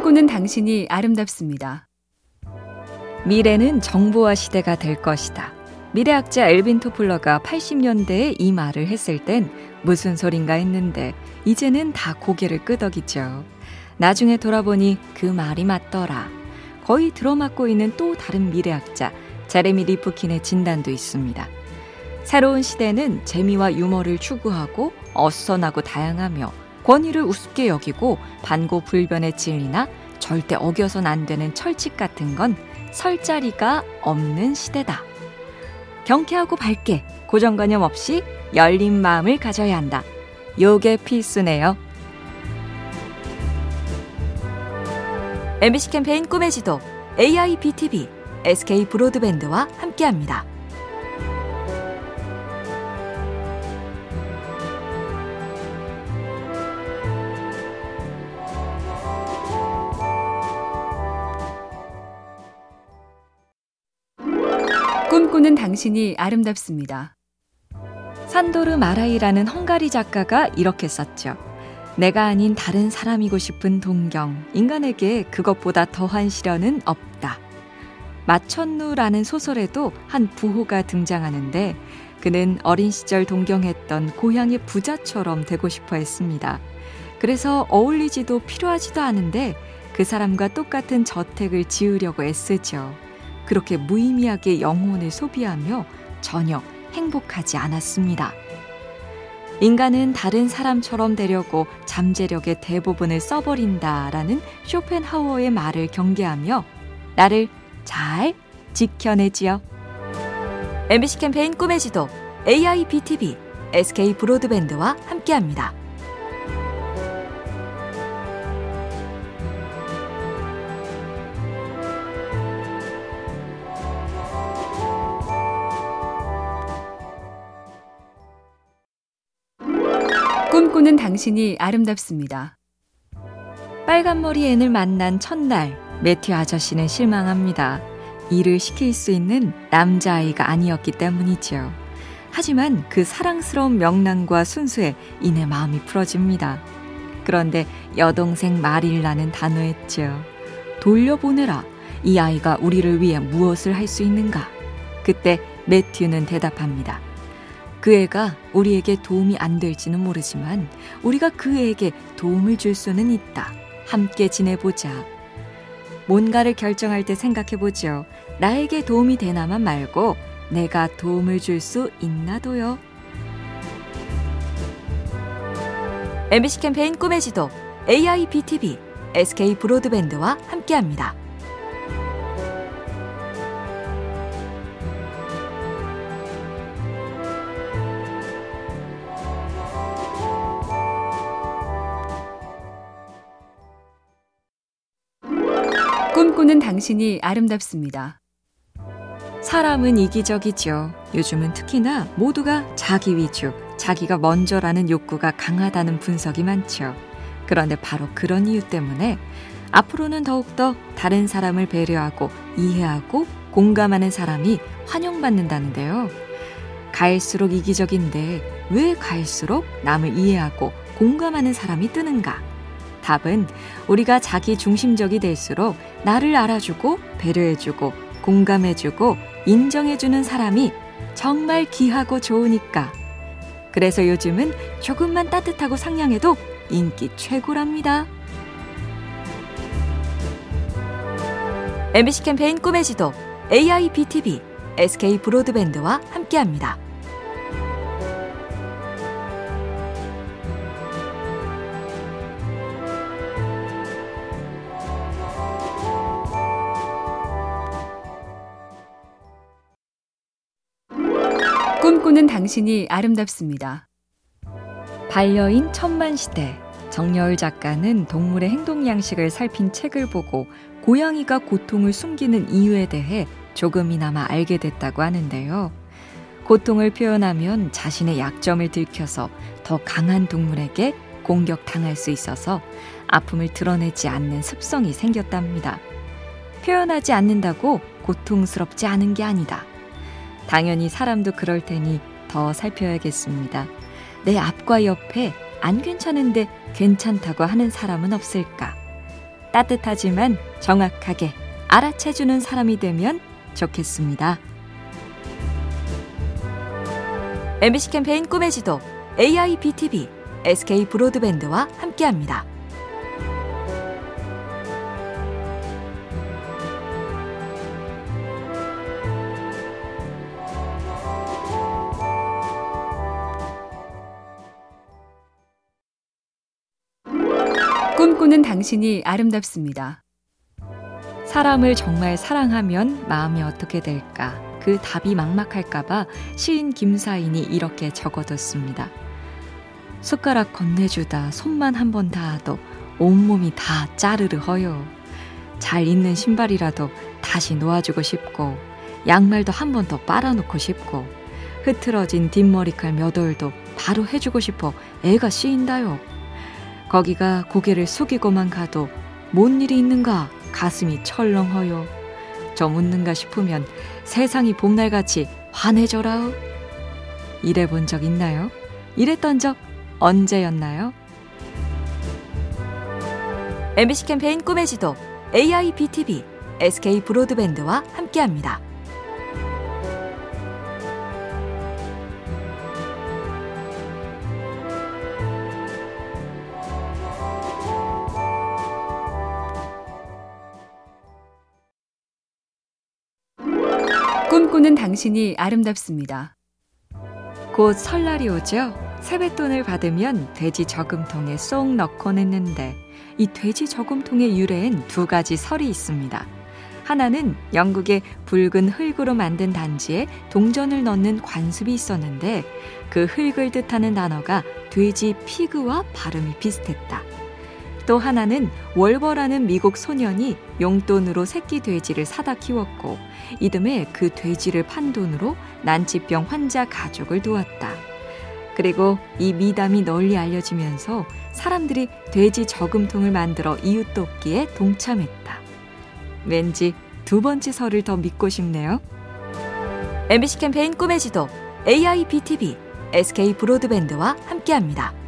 꿈꾸는 당신이 아름답습니다. 미래는 정보화 시대가 될 것이다. 미래학자 엘빈 토플러가 80년대에 이 말을 했을 땐 무슨 소린가 했는데 이제는 다 고개를 끄덕이죠. 나중에 돌아보니 그 말이 맞더라. 거의 들어맞고 있는 또 다른 미래학자 제레미 리프킨의 진단도 있습니다. 새로운 시대는 재미와 유머를 추구하고 어선하고 다양하며 권위를 우습게 여기고 반고 불변의 진리나 절대 어겨선 안 되는 철칙 같은 건 설 자리가 없는 시대다. 경쾌하고 밝게 고정관념 없이 열린 마음을 가져야 한다. 요게 필수네요. MBC 캠페인 꿈의 지도 AIBTV SK 브로드밴드와 함께합니다. 꿈꾸는 당신이 아름답습니다. 산도르 마라이라는 헝가리 작가가 이렇게 썼죠. 내가 아닌 다른 사람이고 싶은 동경, 인간에게 그것보다 더한 시련은 없다. 마천루라는 소설에도 한 부호가 등장하는데 그는 어린 시절 동경했던 고향의 부자처럼 되고 싶어 했습니다. 그래서 어울리지도 필요하지도 않은데 그 사람과 똑같은 저택을 지으려고 애쓰죠. 그렇게 무의미하게 영혼을 소비하며 전혀 행복하지 않았습니다. 인간은 다른 사람처럼 되려고 잠재력의 대부분을 써버린다라는 쇼펜하우어의 말을 경계하며 나를 잘 지켜내지요. MBC 캠페인 꿈의 지도 AIBTV SK 브로드밴드와 함께합니다. 꿈꾸는 당신이 아름답습니다. 빨간머리 앤을 만난 첫날 매튜 아저씨는 실망합니다. 일을 시킬 수 있는 남자아이가 아니었기 때문이죠. 하지만 그 사랑스러운 명랑과 순수에 이내 마음이 풀어집니다. 그런데 여동생 마릴라는 단호했죠. 돌려보내라. 이 아이가 우리를 위해 무엇을 할 수 있는가? 그때 매튜는 대답합니다. 그 애가 우리에게 도움이 안 될지는 모르지만 우리가 그 애에게 도움을 줄 수는 있다. 함께 지내보자. 뭔가를 결정할 때 생각해보죠. 나에게 도움이 되나만 말고 내가 도움을 줄 수 있나도요. MBC 캠페인 꿈의 지도 AIBTV SK 브로드밴드와 함께합니다. 꿈꾸는 당신이 아름답습니다. 사람은 이기적이죠. 요즘은 특히나 모두가 자기 위주, 자기가 먼저라는 욕구가 강하다는 분석이 많죠. 그런데 바로 그런 이유 때문에 앞으로는 더욱더 다른 사람을 배려하고 이해하고 공감하는 사람이 환영받는다는데요. 갈수록 이기적인데 왜 갈수록 남을 이해하고 공감하는 사람이 뜨는가? 답은 우리가 자기 중심적이 될수록 나를 알아주고 배려해주고 공감해주고 인정해주는 사람이 정말 귀하고 좋으니까. 그래서 요즘은 조금만 따뜻하고 상냥해도 인기 최고랍니다. MBC 캠페인 꿈의 지도 AIBTV SK 브로드밴드와 함께합니다. 꿈꾸는 당신이 아름답습니다. 반려인 천만 시대 정여울 작가는 동물의 행동 양식을 살핀 책을 보고 고양이가 고통을 숨기는 이유에 대해 조금이나마 알게 됐다고 하는데요. 고통을 표현하면 자신의 약점을 들켜서 더 강한 동물에게 공격당할 수 있어서 아픔을 드러내지 않는 습성이 생겼답니다. 표현하지 않는다고 고통스럽지 않은 게 아니다. 당연히 사람도 그럴 테니 더 살펴야겠습니다. 내 앞과 옆에 안 괜찮은데 괜찮다고 하는 사람은 없을까? 따뜻하지만 정확하게 알아채주는 사람이 되면 좋겠습니다. MBC 캠페인 꿈의 지도 AIBTV SK 브로드밴드와 함께합니다. 꿈꾸는 당신이 아름답습니다. 사람을 정말 사랑하면 마음이 어떻게 될까? 그 답이 막막할까봐 시인 김사인이 이렇게 적어뒀습니다. 숟가락 건네주다 손만 한 번 닿아도 온몸이 다 짜르르 허요. 잘 있는 신발이라도 다시 놓아주고 싶고 양말도 한 번 더 빨아놓고 싶고 흐트러진 뒷머리칼 몇 올도 바로 해주고 싶어 애가 씌인다요. 거기가 고개를 숙이고만 가도 뭔 일이 있는가 가슴이 철렁허요. 좀 웃는가 싶으면 세상이 봄날같이 환해져라우. 이래 본 적 있나요? 이랬던 적 언제였나요? MBC 캠페인 꿈의 지도 AIBTV SK 브로드밴드와 함께합니다. 꿈꾸는 당신이 아름답습니다. 곧 설날이 오죠? 세뱃돈을 받으면 돼지 저금통에 쏙 넣곤 했는데 이 돼지 저금통의 유래엔 두 가지 설이 있습니다. 하나는 영국의 붉은 흙으로 만든 단지에 동전을 넣는 관습이 있었는데 그 흙을 뜻하는 단어가 돼지 피그와 발음이 비슷했다. 또 하나는 월버라는 미국 소년이 용돈으로 새끼 돼지를 사다 키웠고 이듬해 그 돼지를 판 돈으로 난치병 환자 가족을 도왔다. 그리고 이 미담이 널리 알려지면서 사람들이 돼지 저금통을 만들어 이웃 돕기에 동참했다. 왠지 두 번째 설을 더 믿고 싶네요. MBC 캠페인 꿈의 지도 AIBTV SK 브로드밴드와 함께합니다.